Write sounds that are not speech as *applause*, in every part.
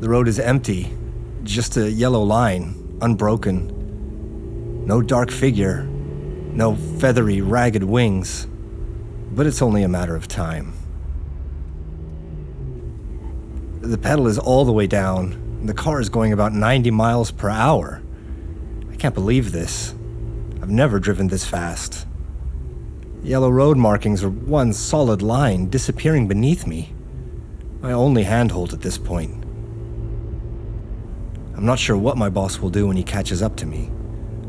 The road is empty, just a yellow line, unbroken. No dark figure, no feathery, ragged wings. But it's only a matter of time. The pedal is all the way down, the car is going about 90 miles per hour. I can't believe this. I've never driven this fast. Yellow road markings are one solid line disappearing beneath me. My only handhold at this point. I'm not sure what my boss will do when he catches up to me,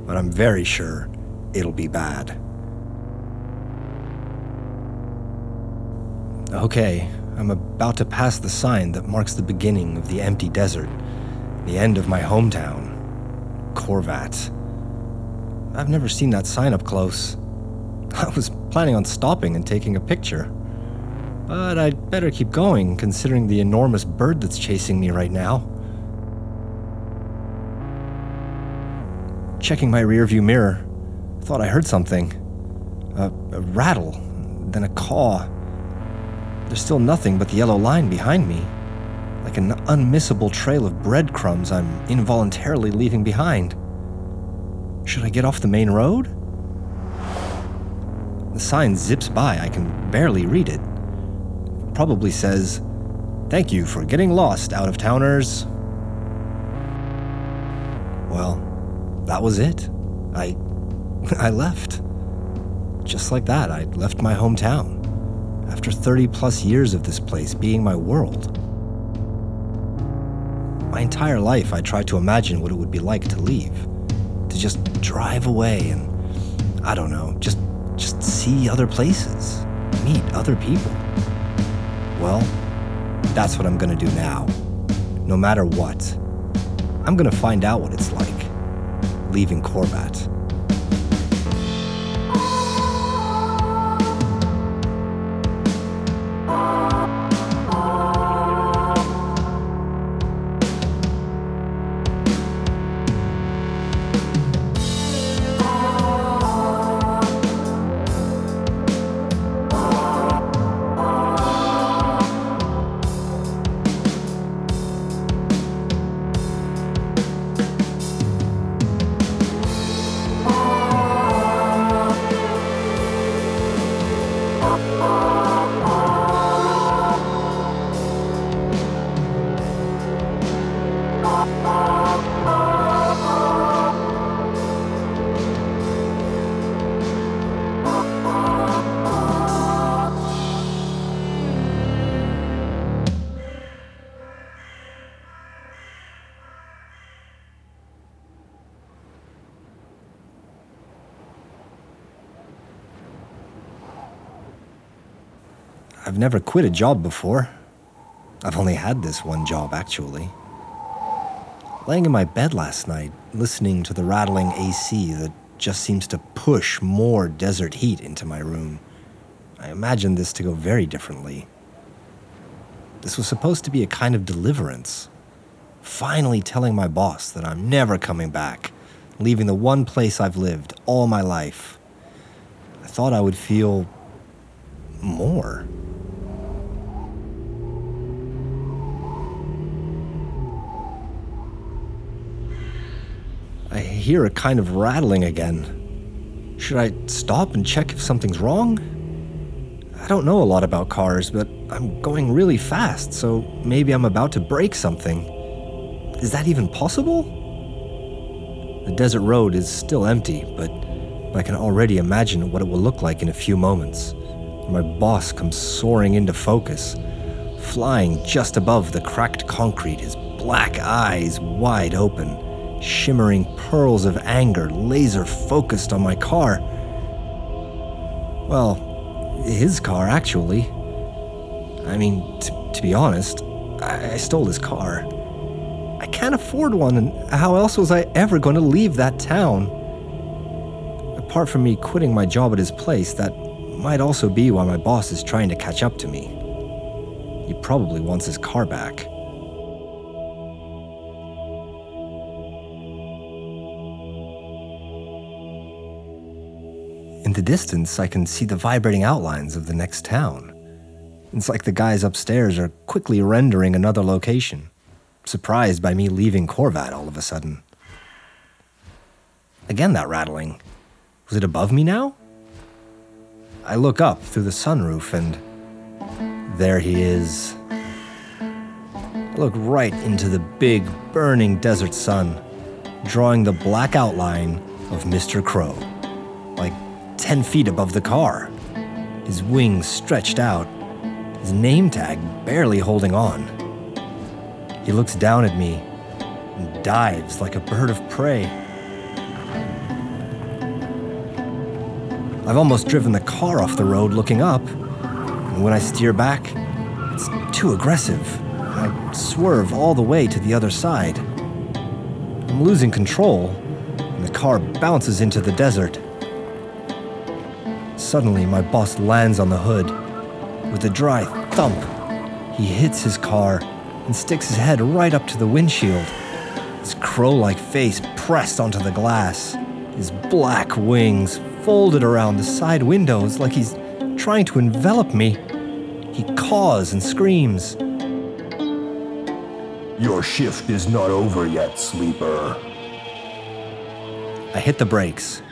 but I'm very sure it'll be bad. Okay, I'm about to pass the sign that marks the beginning of the empty desert, the end of my hometown, Corvat. I've never seen that sign up close. *laughs* I was planning on stopping and taking a picture. But I'd better keep going, considering the enormous bird that's chasing me right now. Checking my rearview mirror, thought I heard something. A, a rattle, then a caw. There's still nothing but the yellow line behind me, like an unmissable trail of breadcrumbs I'm involuntarily leaving behind. Should I get off the main road? The sign zips by, I can barely read it. It probably says, Thank you for getting lost, out of towners. Well, that was it. I. *laughs* I left. Just like that, I left my hometown. After 30 plus years of this place being my world. My entire life, I tried to imagine what it would be like to leave. To just drive away and, I don't know, just, just see other places, meet other people. Well, that's what I'm gonna do now. No matter what. I'm gonna find out what it's like leaving Corvat. I've never quit a job before. I've only had this one job, actually. Laying in my bed last night, listening to the rattling AC that just seems to push more desert heat into my room, I imagined this to go very differently. This was supposed to be a kind of deliverance. finally telling my boss that I'm never coming back, leaving the one place I've lived all my life. I thought I would feel more. I hear a kind of rattling again. Should I stop and check if something's wrong? I don't know a lot about cars, but I'm going really fast, so maybe I'm about to break something. Is that even possible? The desert road is still empty, but I can already imagine what it will look like in a few moments. My boss comes soaring into focus, flying just above the cracked concrete, his black eyes wide open shimmering pearls of anger laser focused on my car. Well, his car, actually. I mean, t- to be honest, I-, I stole his car. I can't afford one, and how else was I ever going to leave that town? Apart from me quitting my job at his place, that might also be why my boss is trying to catch up to me. He probably wants his car back. The distance, I can see the vibrating outlines of the next town. It's like the guys upstairs are quickly rendering another location, surprised by me leaving Corvat all of a sudden. Again, that rattling. Was it above me now? I look up through the sunroof and there he is. I look right into the big, burning desert sun, drawing the black outline of Mr. Crow, 10 feet above the car, his wings stretched out, his name tag barely holding on. He looks down at me and dives like a bird of prey. I've almost driven the car off the road looking up, and when I steer back, it's too aggressive. I swerve all the way to the other side. I'm losing control, and the car bounces into the desert. Suddenly, my boss lands on the hood. With a dry thump, he hits his car and sticks his head right up to the windshield. His crow like face pressed onto the glass, his black wings folded around the side windows like he's trying to envelop me. He caws and screams. Your shift is not over yet, sleeper. I hit the brakes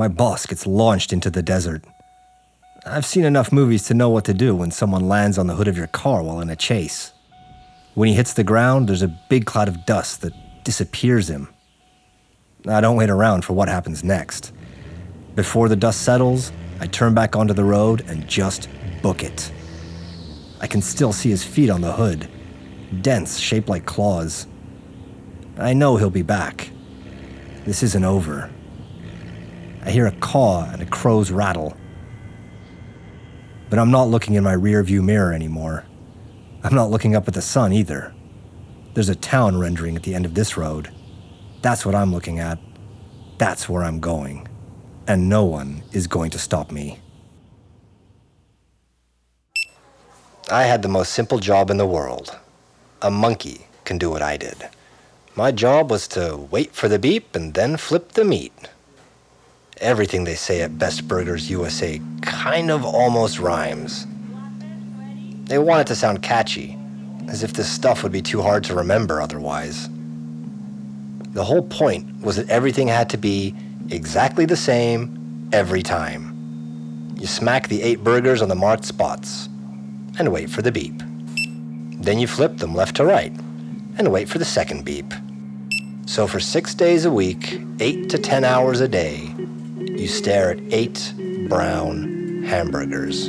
my boss gets launched into the desert. I've seen enough movies to know what to do when someone lands on the hood of your car while in a chase. When he hits the ground, there's a big cloud of dust that disappears him. I don't wait around for what happens next. Before the dust settles, I turn back onto the road and just book it. I can still see his feet on the hood, dents shaped like claws. I know he'll be back. This isn't over. I hear a caw and a crow's rattle. But I'm not looking in my rearview mirror anymore. I'm not looking up at the sun either. There's a town rendering at the end of this road. That's what I'm looking at. That's where I'm going. And no one is going to stop me. I had the most simple job in the world. A monkey can do what I did. My job was to wait for the beep and then flip the meat everything they say at Best Burgers USA kind of almost rhymes. They want it to sound catchy, as if this stuff would be too hard to remember otherwise. The whole point was that everything had to be exactly the same every time. You smack the eight burgers on the marked spots and wait for the beep. Then you flip them left to right and wait for the second beep. So for six days a week, eight to ten hours a day, you stare at eight brown hamburgers.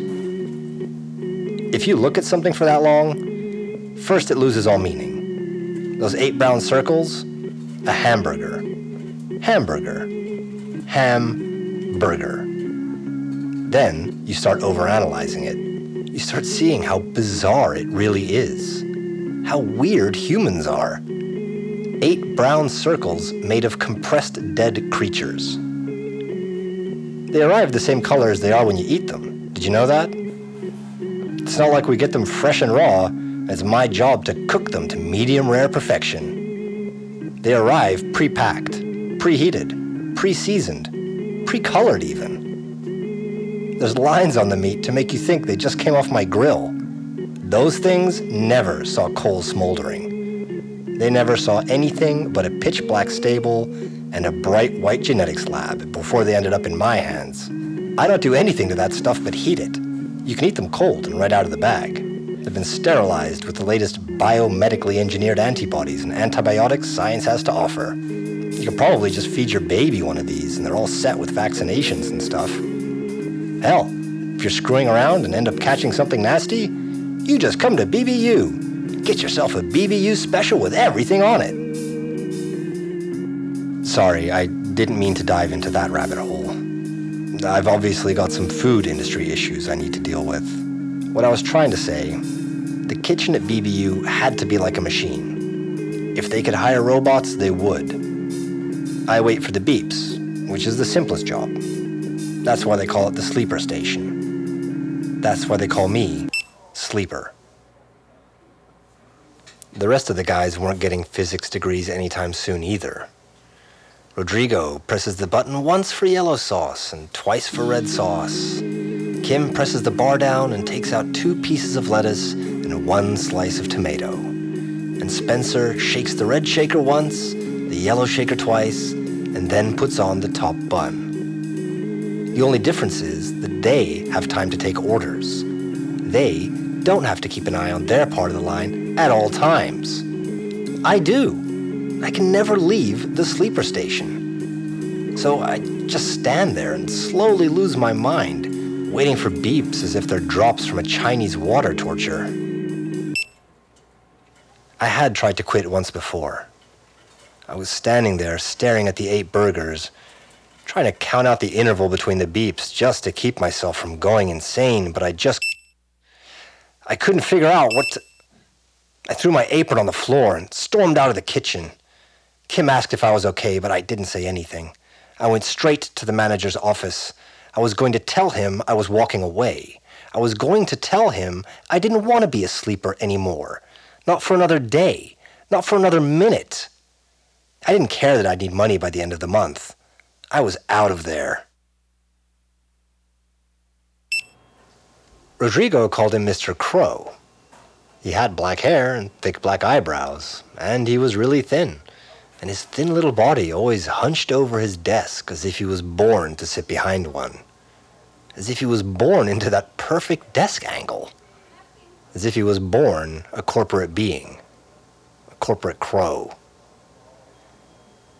If you look at something for that long, first it loses all meaning. Those eight brown circles, a hamburger. Hamburger. Ham burger. Then you start overanalyzing it. You start seeing how bizarre it really is. How weird humans are. Eight brown circles made of compressed dead creatures. They arrive the same color as they are when you eat them. Did you know that? It's not like we get them fresh and raw. It's my job to cook them to medium rare perfection. They arrive pre packed, preheated, pre seasoned, pre colored even. There's lines on the meat to make you think they just came off my grill. Those things never saw coal smoldering. They never saw anything but a pitch black stable and a bright white genetics lab before they ended up in my hands. I don't do anything to that stuff but heat it. You can eat them cold and right out of the bag. They've been sterilized with the latest biomedically engineered antibodies and antibiotics science has to offer. You could probably just feed your baby one of these and they're all set with vaccinations and stuff. Hell, if you're screwing around and end up catching something nasty, you just come to BBU. Get yourself a BBU special with everything on it. Sorry, I didn't mean to dive into that rabbit hole. I've obviously got some food industry issues I need to deal with. What I was trying to say, the kitchen at BBU had to be like a machine. If they could hire robots, they would. I wait for the beeps, which is the simplest job. That's why they call it the sleeper station. That's why they call me Sleeper. The rest of the guys weren't getting physics degrees anytime soon either. Rodrigo presses the button once for yellow sauce and twice for red sauce. Kim presses the bar down and takes out two pieces of lettuce and one slice of tomato. And Spencer shakes the red shaker once, the yellow shaker twice, and then puts on the top bun. The only difference is that they have time to take orders. They don't have to keep an eye on their part of the line at all times. I do. I can never leave the sleeper station. So I just stand there and slowly lose my mind, waiting for beeps as if they're drops from a Chinese water torture. I had tried to quit once before. I was standing there staring at the eight burgers, trying to count out the interval between the beeps just to keep myself from going insane, but I just. I couldn't figure out what to. I threw my apron on the floor and stormed out of the kitchen. Kim asked if I was okay, but I didn't say anything. I went straight to the manager's office. I was going to tell him I was walking away. I was going to tell him I didn't want to be a sleeper anymore. Not for another day. Not for another minute. I didn't care that I'd need money by the end of the month. I was out of there. Rodrigo called him Mr. Crow. He had black hair and thick black eyebrows, and he was really thin and his thin little body always hunched over his desk as if he was born to sit behind one. As if he was born into that perfect desk angle. As if he was born a corporate being, a corporate crow.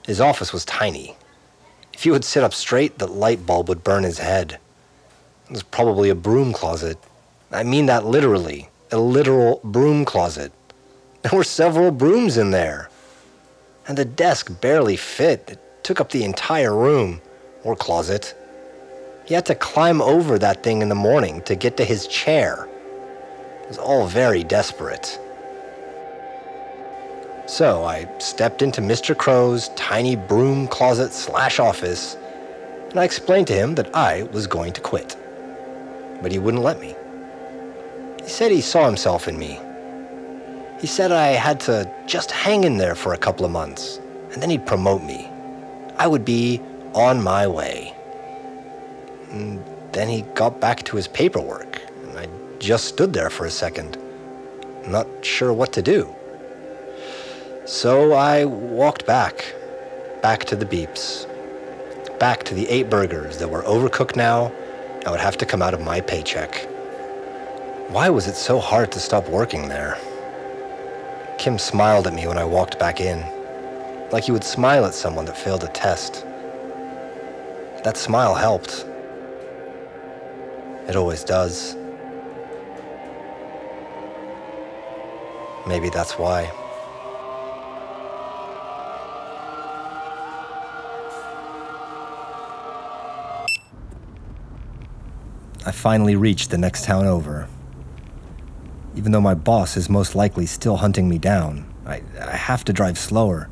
His office was tiny. If he would sit up straight, the light bulb would burn his head. It was probably a broom closet. I mean that literally. A literal broom closet. There were several brooms in there and the desk barely fit. It took up the entire room, or closet. He had to climb over that thing in the morning to get to his chair. It was all very desperate. So I stepped into Mr. Crow's tiny broom closet slash office, and I explained to him that I was going to quit. But he wouldn't let me. He said he saw himself in me he said I had to just hang in there for a couple of months, and then he'd promote me. I would be on my way. And then he got back to his paperwork, and I just stood there for a second, not sure what to do. So I walked back, back to the beeps, back to the eight burgers that were overcooked now I would have to come out of my paycheck. Why was it so hard to stop working there? Kim smiled at me when I walked back in, like you would smile at someone that failed a test. That smile helped. It always does. Maybe that's why. I finally reached the next town over even though my boss is most likely still hunting me down, I, I have to drive slower.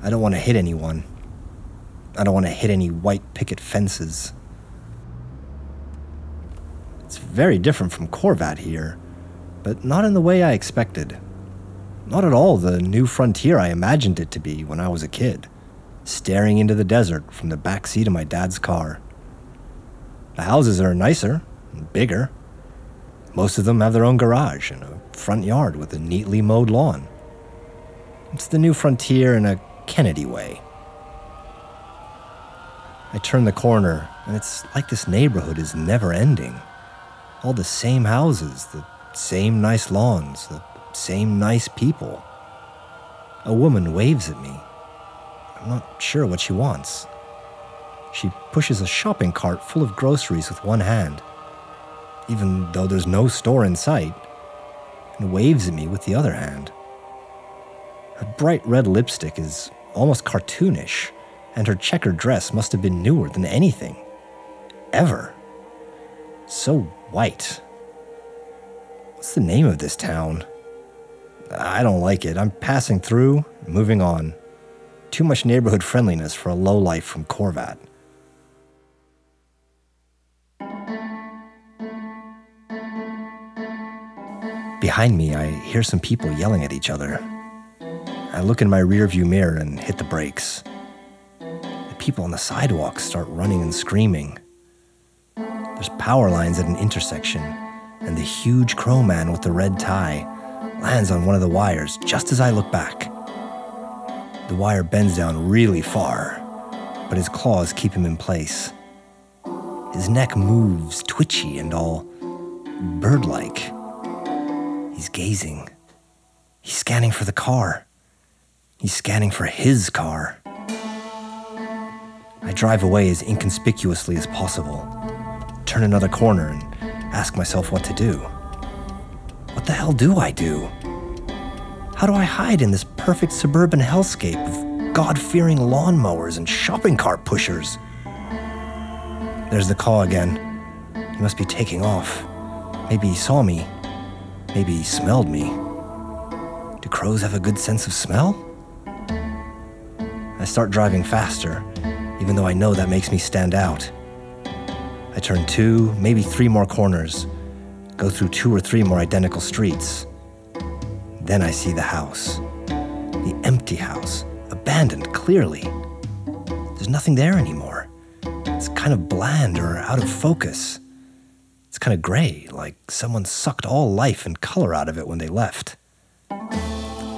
I don't want to hit anyone. I don't want to hit any white picket fences. It's very different from Corvat here, but not in the way I expected. Not at all the new frontier I imagined it to be when I was a kid, staring into the desert from the back seat of my dad's car. The houses are nicer bigger. Most of them have their own garage and a front yard with a neatly mowed lawn. It's the new frontier in a Kennedy way. I turn the corner, and it's like this neighborhood is never ending. All the same houses, the same nice lawns, the same nice people. A woman waves at me. I'm not sure what she wants. She pushes a shopping cart full of groceries with one hand, even though there's no store in sight, and waves at me with the other hand. Her bright red lipstick is almost cartoonish, and her checkered dress must have been newer than anything. Ever. So white. What's the name of this town? I don't like it. I'm passing through, moving on. Too much neighborhood friendliness for a lowlife from Corvat. Behind me, I hear some people yelling at each other. I look in my rearview mirror and hit the brakes. The people on the sidewalk start running and screaming. There's power lines at an intersection, and the huge crow man with the red tie lands on one of the wires just as I look back. The wire bends down really far, but his claws keep him in place. His neck moves twitchy and all bird like. He's gazing. He's scanning for the car. He's scanning for his car. I drive away as inconspicuously as possible, turn another corner, and ask myself what to do. What the hell do I do? How do I hide in this perfect suburban hellscape of God fearing lawnmowers and shopping cart pushers? There's the call again. He must be taking off. Maybe he saw me. Maybe he smelled me. Do crows have a good sense of smell? I start driving faster, even though I know that makes me stand out. I turn two, maybe three more corners, go through two or three more identical streets. Then I see the house. The empty house, abandoned clearly. There's nothing there anymore. It's kind of bland or out of focus. It's kind of gray, like someone sucked all life and color out of it when they left.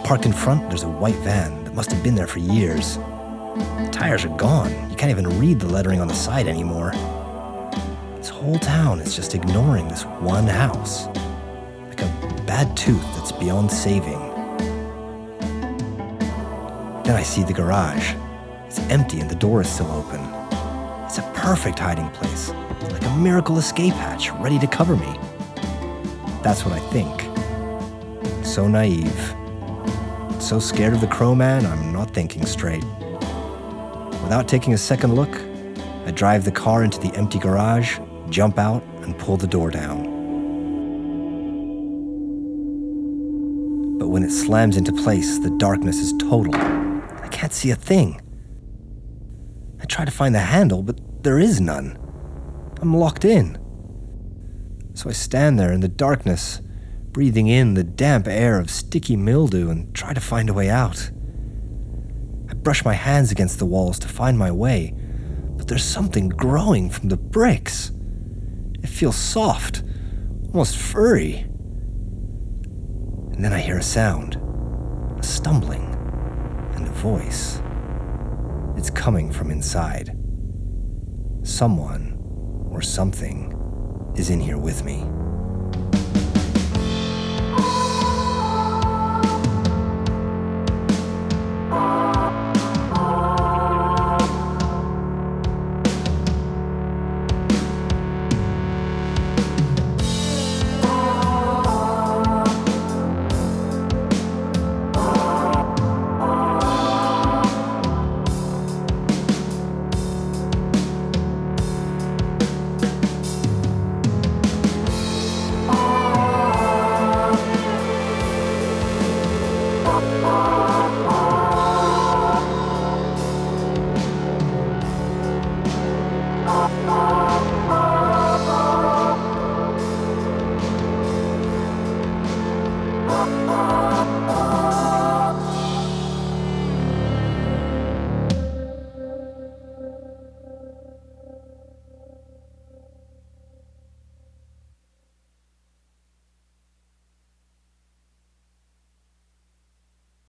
Parked in front, there's a white van that must have been there for years. The tires are gone. You can't even read the lettering on the side anymore. This whole town is just ignoring this one house. Like a bad tooth that's beyond saving. Then I see the garage. It's empty and the door is still open. It's a perfect hiding place like a miracle escape hatch ready to cover me. That's what I think. So naive. So scared of the crow man, I'm not thinking straight. Without taking a second look, I drive the car into the empty garage, jump out, and pull the door down. But when it slams into place, the darkness is total. I can't see a thing. I try to find the handle, but there is none. I'm locked in. So I stand there in the darkness, breathing in the damp air of sticky mildew and try to find a way out. I brush my hands against the walls to find my way, but there's something growing from the bricks. It feels soft, almost furry. And then I hear a sound, a stumbling, and a voice. It's coming from inside. Someone or something is in here with me.